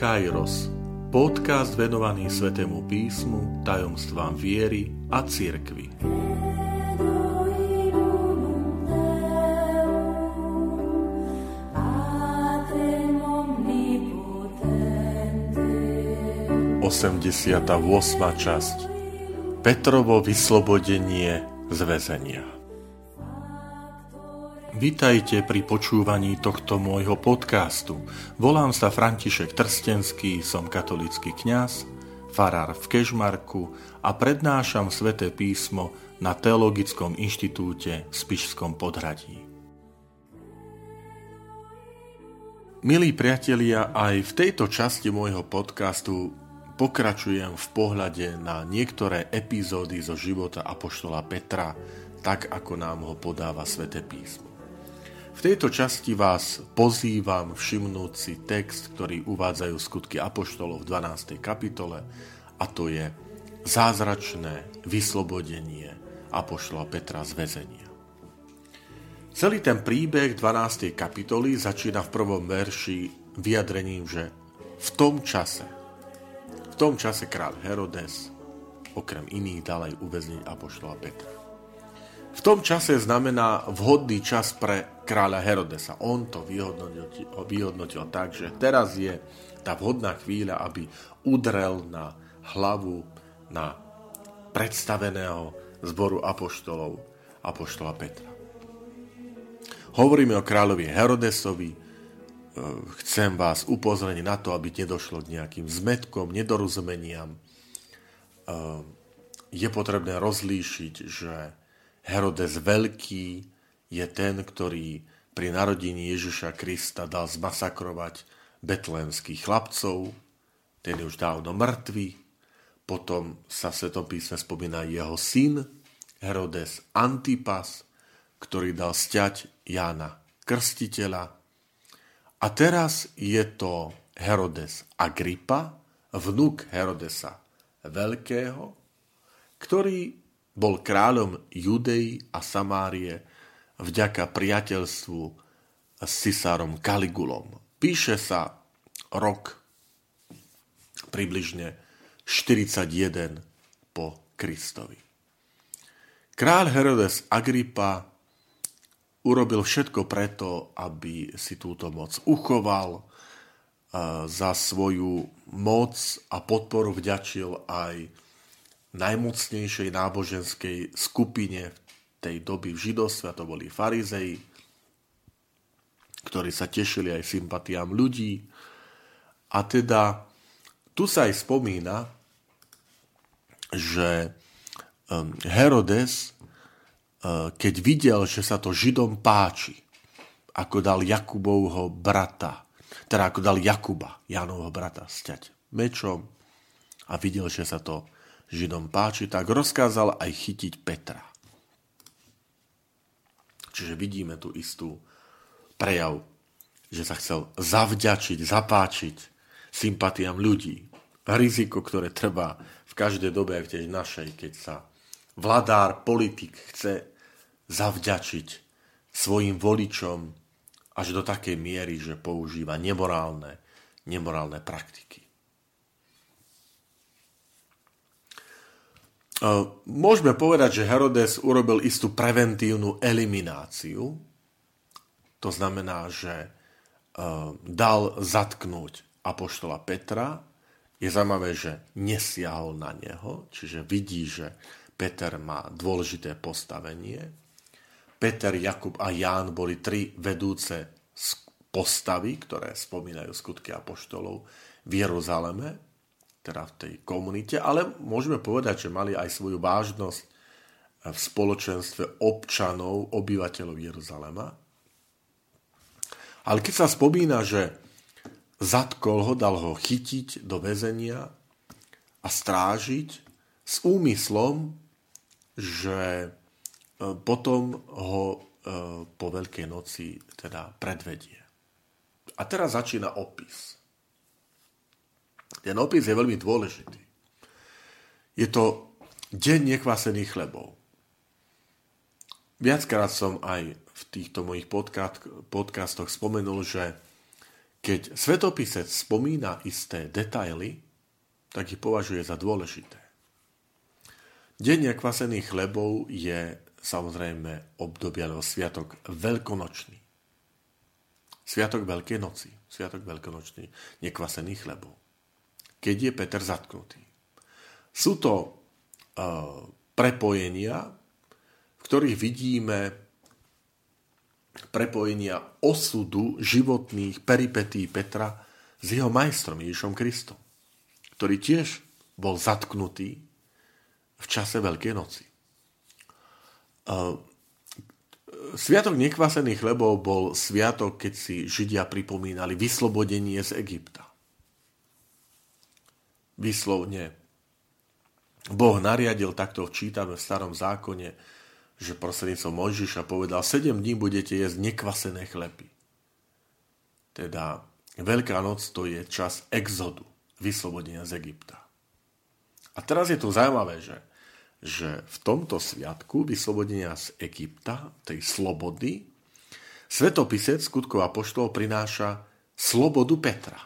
Kairos, podcast venovaný Svetému písmu, tajomstvám viery a cirkvi. Osemdesiata časť Petrovo vyslobodenie z väzenia. Vítajte pri počúvaní tohto môjho podcastu. Volám sa František Trstenský, som katolický kňaz, farár v Kežmarku a prednášam sväté písmo na Teologickom inštitúte v Spišskom podhradí. Milí priatelia, aj v tejto časti môjho podcastu pokračujem v pohľade na niektoré epizódy zo života Apoštola Petra, tak ako nám ho podáva sväté písmo. V tejto časti vás pozývam všimnúť si text, ktorý uvádzajú skutky Apoštolov v 12. kapitole a to je zázračné vyslobodenie Apoštola Petra z väzenia. Celý ten príbeh 12. kapitoly začína v prvom verši vyjadrením, že v tom čase, v tom čase král Herodes okrem iných dal aj uväzniť Apoštola Petra. V tom čase znamená vhodný čas pre kráľa Herodesa. On to vyhodnotil, vyhodnotil tak, že teraz je tá vhodná chvíľa, aby udrel na hlavu na predstaveného zboru apoštolov, apoštola Petra. Hovoríme o kráľovi Herodesovi, e, chcem vás upozorniť na to, aby nedošlo k nejakým zmetkom, nedorozumeniam. E, je potrebné rozlíšiť, že Herodes Veľký je ten, ktorý pri narodení Ježiša Krista dal zmasakrovať betlémských chlapcov, ten je už dávno mŕtvý, potom sa v Svetom písme spomína jeho syn, Herodes Antipas, ktorý dal stiať Jána Krstiteľa. A teraz je to Herodes Agrippa, vnuk Herodesa Veľkého, ktorý bol kráľom Judei a Samárie vďaka priateľstvu s cisárom Kaligulom. Píše sa rok približne 41 po Kristovi. Kráľ Herodes Agrippa urobil všetko preto, aby si túto moc uchoval, za svoju moc a podporu vďačil aj najmocnejšej náboženskej skupine v tej doby v židovstve, a to boli farizei, ktorí sa tešili aj sympatiám ľudí. A teda tu sa aj spomína, že um, Herodes, uh, keď videl, že sa to Židom páči, ako dal Jakubovho brata, teda ako dal Jakuba, Jánovho brata, sťať mečom a videl, že sa to Židom páči, tak rozkázal aj chytiť Petra. Čiže vidíme tu istú prejav, že sa chcel zavďačiť, zapáčiť sympatiám ľudí. Riziko, ktoré treba v každej dobe, aj v tej našej, keď sa vladár, politik chce zavďačiť svojim voličom až do takej miery, že používa nemorálne, nemorálne praktiky. Môžeme povedať, že Herodes urobil istú preventívnu elimináciu. To znamená, že dal zatknúť apoštola Petra. Je zaujímavé, že nesiahol na neho, čiže vidí, že Peter má dôležité postavenie. Peter, Jakub a Ján boli tri vedúce postavy, ktoré spomínajú skutky apoštolov v Jeruzaleme teda v tej komunite, ale môžeme povedať, že mali aj svoju vážnosť v spoločenstve občanov, obyvateľov Jeruzalema. Ale keď sa spomína, že zatkol ho, dal ho chytiť do väzenia a strážiť s úmyslom, že e, potom ho e, po Veľkej noci teda predvedie. A teraz začína opis. Ten opis je veľmi dôležitý. Je to deň nekvasených chlebov. Viackrát som aj v týchto mojich podcastoch spomenul, že keď svetopisec spomína isté detaily, tak ich považuje za dôležité. Deň nekvasených chlebov je samozrejme obdobie alebo sviatok veľkonočný. Sviatok Veľkej noci, sviatok veľkonočný, nekvasených chlebov. Keď je Peter zatknutý. Sú to uh, prepojenia, v ktorých vidíme prepojenia osudu životných peripetí Petra s jeho majstrom Ježišom Kristom, ktorý tiež bol zatknutý v čase Veľkej noci. Sviatok nekvasených chlebov bol sviatok, keď si Židia pripomínali vyslobodenie z Egypta. Vyslovne Boh nariadil, takto čítame v starom zákone, že prostredníctvom Mojžiša povedal, 7 dní budete jesť nekvasené chleby. Teda Veľká noc to je čas exodu, vyslobodenia z Egypta. A teraz je tu zaujímavé, že, že v tomto sviatku vyslobodenia z Egypta, tej slobody, svetopisec skutkov apoštolov prináša slobodu Petra.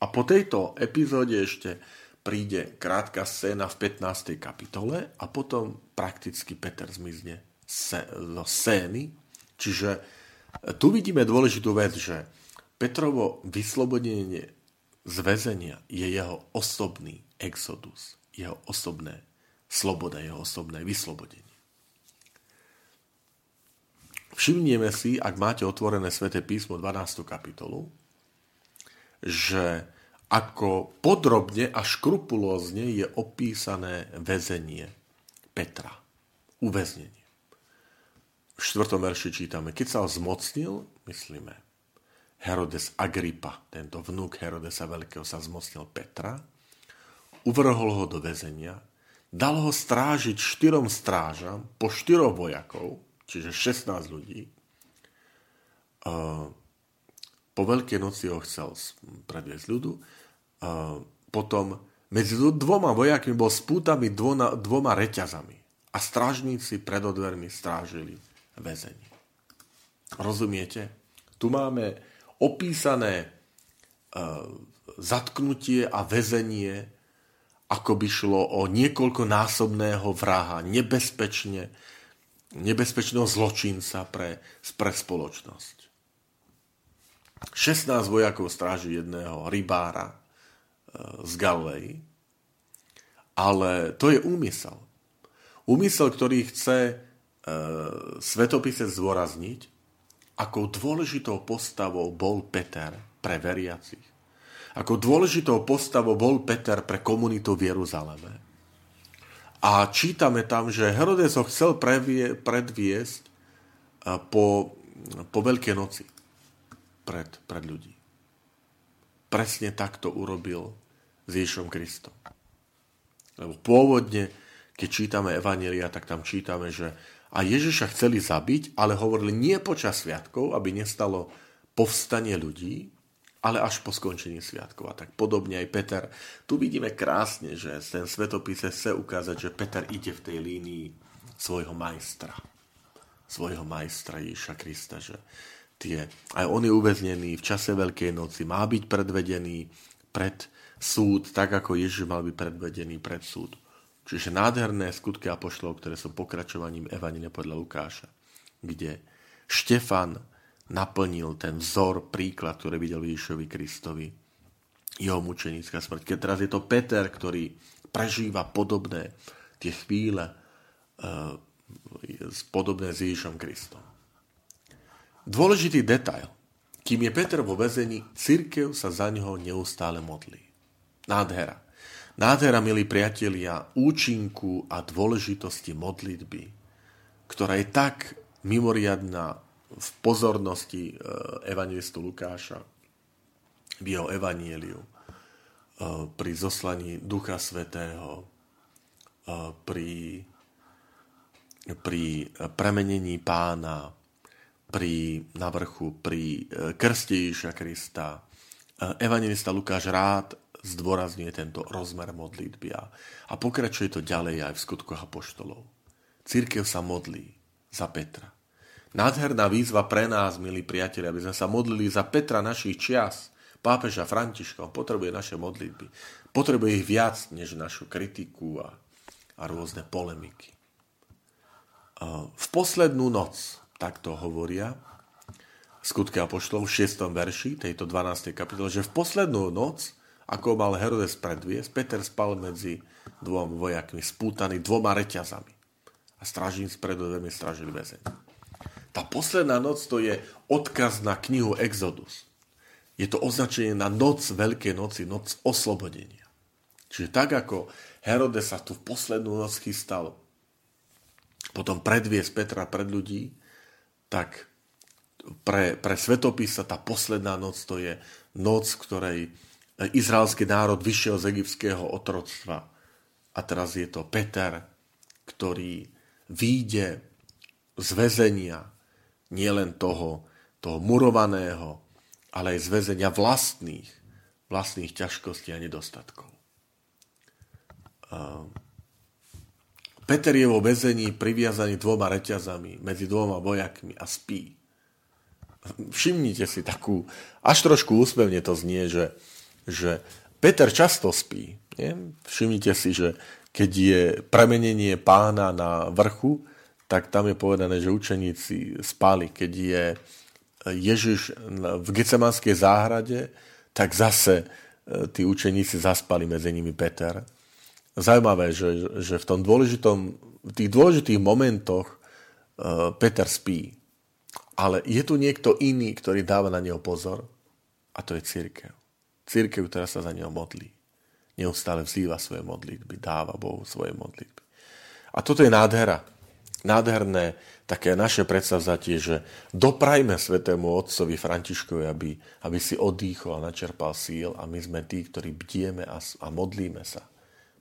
A po tejto epizóde ešte príde krátka scéna v 15. kapitole a potom prakticky Peter zmizne zo scény. Čiže tu vidíme dôležitú vec, že Petrovo vyslobodenie z väzenia je jeho osobný exodus, jeho osobné sloboda, jeho osobné vyslobodenie. Všimneme si, ak máte otvorené sväté písmo 12. kapitolu, že ako podrobne a škrupulózne je opísané väzenie Petra. Uväznenie. V 4. verši čítame, keď sa ho zmocnil, myslíme, Herodes Agrippa, tento vnúk Herodesa Veľkého sa zmocnil Petra, uvrhol ho do väzenia, dal ho strážiť štyrom strážam po štyroch vojakov, čiže 16 ľudí, po Veľkej noci ho chcel predviesť ľudu, potom medzi dvoma vojakmi bol spútaný dvoma, dvoma reťazami a strážníci pred odvermi strážili väzenie. Rozumiete? Tu máme opísané uh, zatknutie a väzenie, ako by šlo o niekoľkonásobného vraha, nebezpečne, nebezpečného zločinca pre, pre spoločnosť. 16 vojakov stráži jedného rybára, z Galilei. Ale to je úmysel. Úmysel, ktorý chce e, svetopisec zdôrazniť, akou dôležitou postavou bol Peter pre veriacich. Ako dôležitou postavou bol Peter pre komunitu v Jeruzaleme. A čítame tam, že Herodes ho chcel previe, predviesť e, po, po Veľkej noci pred, pred ľudí. Presne takto urobil s Ježišom Kristom. Lebo pôvodne, keď čítame Evanelia, tak tam čítame, že a Ježiša chceli zabiť, ale hovorili nie počas sviatkov, aby nestalo povstanie ľudí, ale až po skončení sviatkov. A tak podobne aj Peter. Tu vidíme krásne, že ten svetopise chce ukázať, že Peter ide v tej línii svojho majstra. Svojho majstra Ježiša Krista, že tie, aj on je uväznený v čase Veľkej noci, má byť predvedený pred súd, tak ako Ježiš mal byť predvedený pred súd. Čiže nádherné skutky apoštolov, ktoré sú pokračovaním Evanine podľa Lukáša, kde Štefan naplnil ten vzor, príklad, ktorý videl Ježišovi Kristovi, jeho mučenická smrť. Keď teraz je to Peter, ktorý prežíva podobné tie chvíle uh, podobné s Ježišom Kristom. Dôležitý detail. Kým je Peter vo väzení, církev sa za neho neustále modlí. Nádhera. Nádhera, milí priatelia, účinku a dôležitosti modlitby, ktorá je tak mimoriadná v pozornosti e, evangelistu Lukáša, v jeho evanieliu, e, pri zoslaní Ducha Svetého, e, pri, pri premenení pána, pri, na vrchu, pri krste Ježiša Krista. Evangelista Lukáš rád zdôrazňuje tento rozmer modlitby a, pokračuje to ďalej aj v skutkoch apoštolov. Církev sa modlí za Petra. Nádherná výzva pre nás, milí priatelia, aby sme sa modlili za Petra našich čias, pápeža Františka. On potrebuje naše modlitby. Potrebuje ich viac, než našu kritiku a, a rôzne polemiky. V poslednú noc, takto hovoria, skutky Apoštolov v 6. verši tejto 12. kapitole, že v poslednú noc, ako mal Herodes predviesť, Peter spal medzi dvom vojakmi, spútaný dvoma reťazami. A strážim spredu dvemi strážili väzeň. Tá posledná noc to je odkaz na knihu Exodus. Je to označenie na noc Veľkej noci, noc oslobodenia. Čiže tak ako Herodes sa tu v poslednú noc chystal potom predviesť Petra pred ľudí, tak pre, pre svetopisa tá posledná noc to je noc, ktorej izraelský národ vyšiel z egyptského otroctva. A teraz je to Peter, ktorý výjde z väzenia, nielen toho, toho murovaného, ale aj z väzenia vlastných, vlastných ťažkostí a nedostatkov. Peter je vo väzení priviazaný dvoma reťazami medzi dvoma vojakmi a spí. Všimnite si takú, až trošku úspevne to znie, že, že Peter často spí. Nie? Všimnite si, že keď je premenenie pána na vrchu, tak tam je povedané, že učeníci spali. Keď je Ježiš v Gecemanskej záhrade, tak zase e, tí učeníci zaspali medzi nimi Peter. Zajímavé, že, že v, tom dôležitom, v tých dôležitých momentoch uh, Peter spí. Ale je tu niekto iný, ktorý dáva na neho pozor a to je církev. Církev, ktorá sa za neho modlí. Neustále vzýva svoje modlitby, dáva Bohu svoje modlitby. A toto je nádhera nádherné také naše predstavzatie, že doprajme svetému otcovi Františkovi, aby, aby si odýchol a načerpal síl a my sme tí, ktorí bdieme a, a modlíme sa.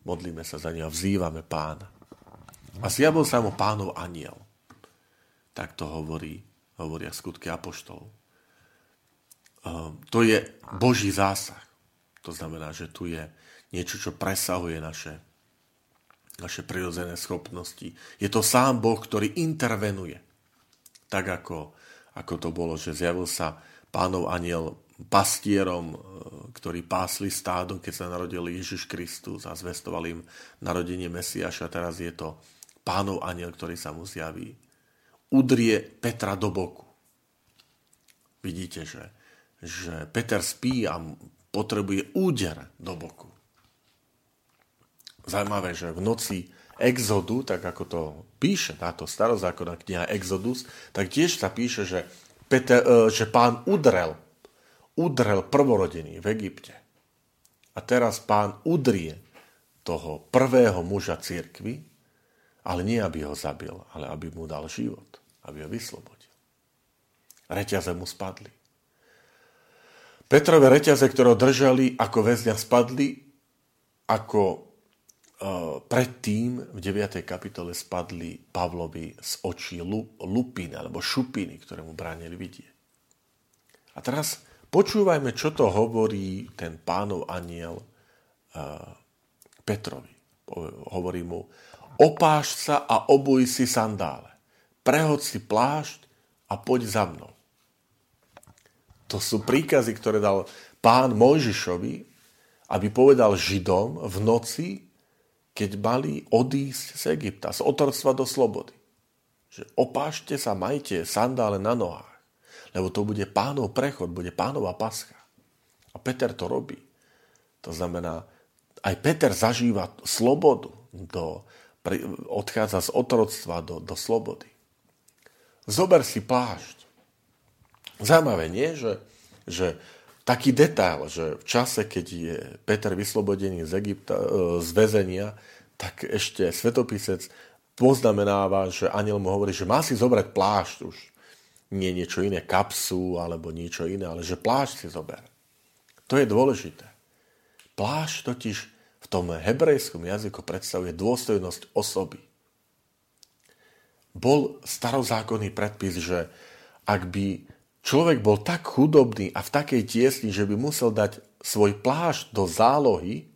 Modlíme sa za neho, vzývame pána. A zjavil sa mu pánov aniel. Tak to hovorí, hovoria skutky apoštolov. Ehm, to je Boží zásah. To znamená, že tu je niečo, čo presahuje naše naše prirodzené schopnosti. Je to sám Boh, ktorý intervenuje. Tak ako, ako to bolo, že zjavil sa pánov aniel pastierom, e, ktorí pásli stádo, keď sa narodil Ježiš Kristus a zvestoval im narodenie Mesiaša. Teraz je to pánov aniel, ktorý sa mu zjaví. Udrie Petra do boku. Vidíte, že, že Peter spí a potrebuje úder do boku. Zaujímavé, že v noci Exodu, tak ako to píše táto starozákonná kniha Exodus, tak tiež sa píše, že, Peter, e, že pán udrel, udrel prvorodený v Egypte. A teraz pán udrie toho prvého muža církvy, ale nie, aby ho zabil, ale aby mu dal život, aby ho vyslobodil. Reťaze mu spadli. Petrové reťaze, ktoré držali ako väzňa, spadli ako predtým v 9. kapitole spadli Pavlovi z očí lupiny alebo šupiny, ktoré mu bránili vidieť. A teraz počúvajme, čo to hovorí ten pánov aniel Petrovi. Hovorí mu, opáš sa a obuj si sandále, prehod si plášť a poď za mnou. To sú príkazy, ktoré dal pán Mojžišovi, aby povedal Židom v noci, keď mali odísť z Egypta, z otrstva do slobody. Že opášte sa, majte sandále na nohách, lebo to bude pánov prechod, bude pánova pascha. A Peter to robí. To znamená, aj Peter zažíva slobodu, do, odchádza z otroctva do, do slobody. Zober si plášť. Zaujímavé, nie? Že, že taký detail, že v čase, keď je Peter vyslobodený z, Egypta, e, z väzenia, tak ešte svetopisec poznamenáva, že aniel mu hovorí, že má si zobrať plášť už. Nie niečo iné, kapsu alebo niečo iné, ale že plášť si zober. To je dôležité. Plášť totiž v tom hebrejskom jazyku predstavuje dôstojnosť osoby. Bol starozákonný predpis, že ak by človek bol tak chudobný a v takej tiesni, že by musel dať svoj plášť do zálohy,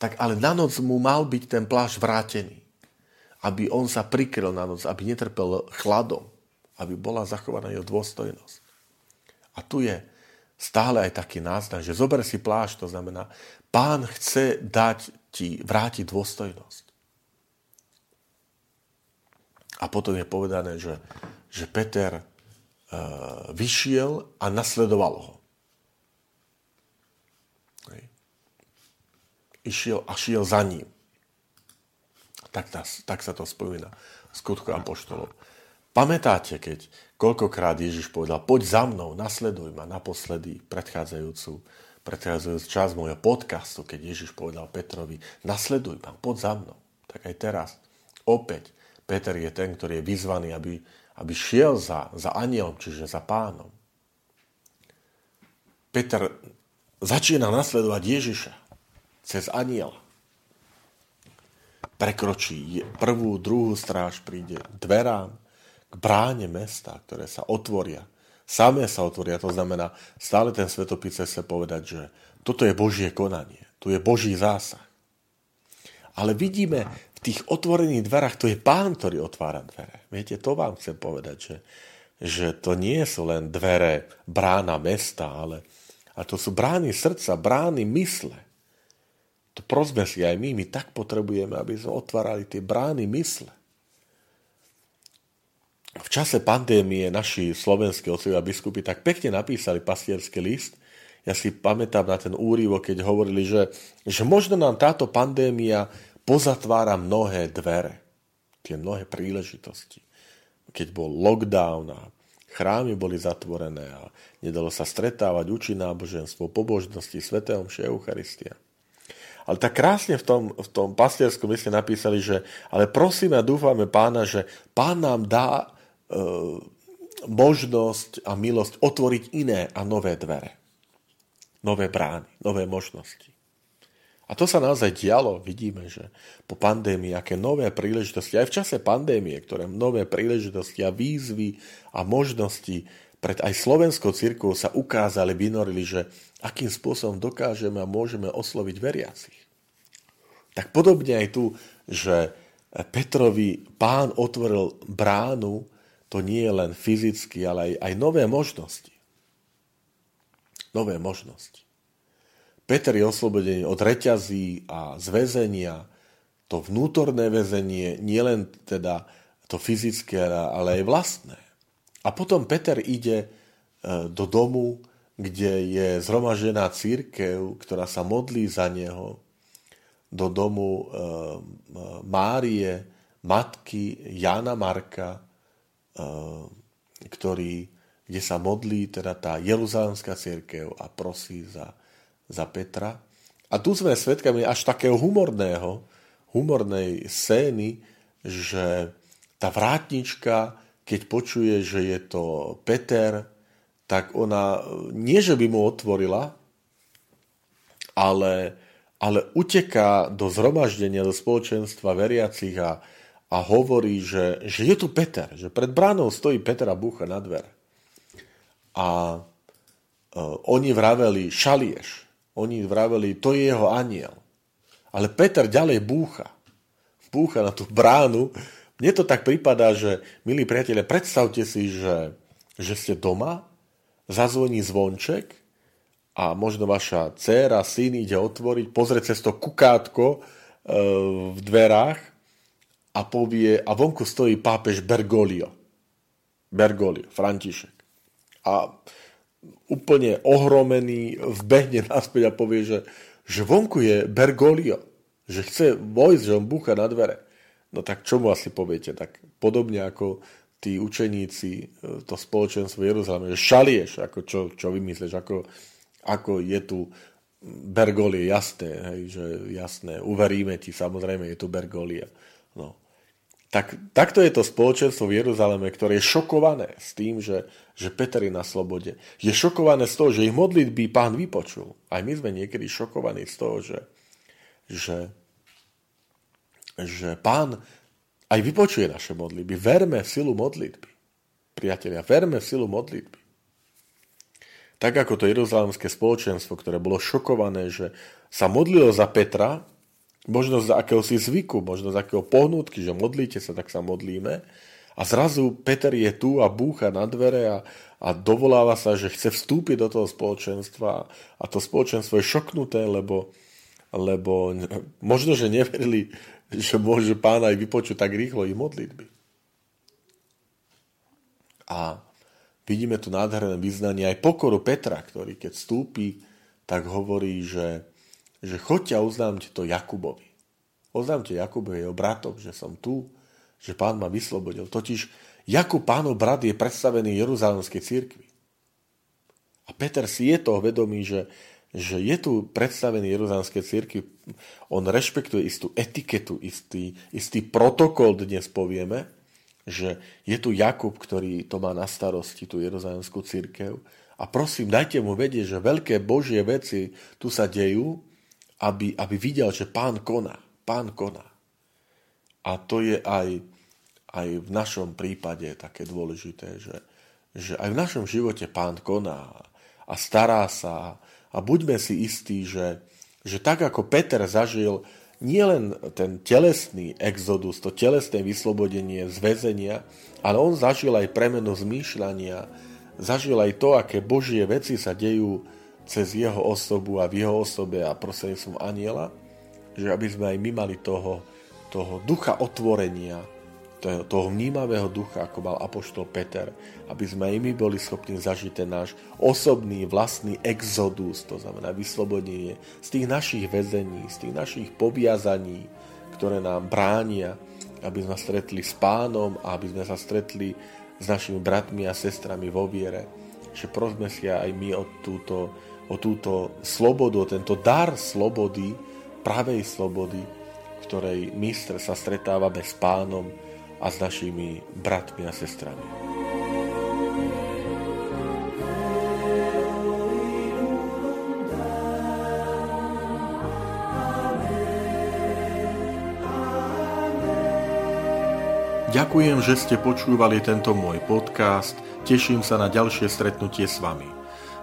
tak ale na noc mu mal byť ten plášť vrátený. Aby on sa prikryl na noc, aby netrpel chladom. Aby bola zachovaná jeho dôstojnosť. A tu je stále aj taký náznak, že zober si plášť, to znamená, pán chce dať ti, vrátiť dôstojnosť. A potom je povedané, že, že Peter uh, vyšiel a nasledoval ho. Hej. Išiel a šiel za ním. Tak, tá, tak sa to spomína v skutku apoštolov. Pamätáte, keď koľkokrát Ježiš povedal, poď za mnou, nasleduj ma naposledy predchádzajúcu, predchádzajúcu čas môjho podcastu, keď Ježiš povedal Petrovi, nasleduj ma, poď za mnou. Tak aj teraz, opäť, Peter je ten, ktorý je vyzvaný, aby, aby šiel za, za anielom, čiže za pánom. Peter začína nasledovať Ježiša cez aniela. Prekročí prvú, druhú stráž, príde dverám, k bráne mesta, ktoré sa otvoria. Samé sa otvoria, to znamená, stále ten svetopis chce povedať, že toto je Božie konanie, tu je Boží zásah. Ale vidíme v tých otvorených dverách, to je pán, ktorý otvára dvere. Viete, to vám chcem povedať, že, že to nie sú len dvere brána mesta, ale a to sú brány srdca, brány mysle. To prosme si aj my, my tak potrebujeme, aby sme otvárali tie brány mysle v čase pandémie naši slovenskí otcovia biskupy tak pekne napísali pastierský list. Ja si pamätám na ten úrivo, keď hovorili, že, že možno nám táto pandémia pozatvára mnohé dvere, tie mnohé príležitosti. Keď bol lockdown a chrámy boli zatvorené a nedalo sa stretávať, učiť náboženstvo, pobožnosti, svetého mše, Eucharistia. Ale tak krásne v tom, v tom pastierskom liste napísali, že ale prosíme a dúfame pána, že pán nám dá možnosť a milosť otvoriť iné a nové dvere. Nové brány, nové možnosti. A to sa naozaj dialo. Vidíme, že po pandémii, aké nové príležitosti, aj v čase pandémie, ktoré nové príležitosti a výzvy a možnosti pred aj slovenskou cirkvou sa ukázali, vynorili, že akým spôsobom dokážeme a môžeme osloviť veriacich. Tak podobne aj tu, že Petrovi pán otvoril bránu to nie je len fyzicky, ale aj, aj nové možnosti. Nové možnosti. Peter je oslobodený od reťazí a zväzenia, to vnútorné väzenie, nielen teda to fyzické, ale aj vlastné. A potom Peter ide e, do domu, kde je zhromažená církev, ktorá sa modlí za neho, do domu e, Márie, matky Jana Marka, ktorý, kde sa modlí teda tá Jeruzalemská církev a prosí za, za Petra. A tu sme svedkami až takého humorného, humornej scény, že tá vrátnička, keď počuje, že je to Peter, tak ona nie, že by mu otvorila, ale, ale uteká do zhromaždenia, do spoločenstva veriacich a, a hovorí, že, že je tu Peter, že pred bránou stojí Peter a búcha na dvere. A uh, oni vraveli, šalieš. Oni vraveli, to je jeho aniel. Ale Peter ďalej búcha. Búcha na tú bránu. Mne to tak prípada, že, milí priatelia, predstavte si, že, že ste doma, zazvoní zvonček a možno vaša dcéra, syn ide otvoriť, pozrieť cez to kukátko uh, v dverách a povie, a vonku stojí pápež Bergoglio. Bergoglio, František. A úplne ohromený vbehne naspäť a povie, že, že vonku je Bergoglio, že chce vojsť, že on búcha na dvere. No tak čo mu asi poviete? Tak podobne ako tí učeníci, e, to spoločenstvo Jeruzaleme, že šalieš, ako čo, čo vymyslíš, ako, ako je tu Bergolie, jasné, hej, že jasné, uveríme ti, samozrejme je tu Bergolia. Tak, takto je to spoločenstvo v Jeruzaleme, ktoré je šokované s tým, že, že Peter je na slobode. Je šokované z toho, že ich modlitby pán vypočul. Aj my sme niekedy šokovaní z toho, že, že, že pán aj vypočuje naše modlitby. Verme v silu modlitby. Priatelia, verme v silu modlitby. Tak ako to jeruzalemské spoločenstvo, ktoré bolo šokované, že sa modlilo za Petra, možno z akéhosi zvyku, možno z akého pohnutky, že modlíte sa, tak sa modlíme. A zrazu Peter je tu a búcha na dvere a, a dovoláva sa, že chce vstúpiť do toho spoločenstva a to spoločenstvo je šoknuté, lebo, lebo možno, že neverili, že môže pán aj vypočuť tak rýchlo ich modlitby. A vidíme tu nádherné vyznanie aj pokoru Petra, ktorý keď vstúpi, tak hovorí, že, že choďte a oznámte to Jakubovi. Oznámte Jakubovi, jeho bratom, že som tu, že pán ma vyslobodil. Totiž Jakub pánov brat je predstavený Jeruzalemskej církvi. A Peter si je toho vedomý, že, že je tu predstavený Jeruzalemskej církvi. On rešpektuje istú etiketu, istý, istý protokol, dnes povieme, že je tu Jakub, ktorý to má na starosti, tú Jeruzalemskú církev. A prosím, dajte mu vedieť, že veľké božie veci tu sa dejú, aby, aby videl, že pán koná. Pán koná. A to je aj, aj v našom prípade také dôležité, že, že aj v našom živote pán koná a stará sa a buďme si istí, že, že tak ako Peter zažil nielen ten telesný exodus, to telesné vyslobodenie z väzenia, ale on zažil aj premenu zmýšľania, zažil aj to, aké božie veci sa dejú cez jeho osobu a v jeho osobe a som aniela, že aby sme aj my mali toho, toho ducha otvorenia, toho, toho vnímavého ducha, ako mal apoštol Peter, aby sme aj my boli schopní zažiť ten náš osobný, vlastný exodus, to znamená vyslobodenie z tých našich väzení, z tých našich poviazaní, ktoré nám bránia, aby sme stretli s pánom a aby sme sa stretli s našimi bratmi a sestrami vo viere. Že prosme si aj my o túto, o túto slobodu, o tento dar slobody, pravej slobody, v ktorej my sa stretávame s pánom, a s našimi bratmi a sestrami. Ďakujem, že ste počúvali tento môj podcast. Teším sa na ďalšie stretnutie s vami.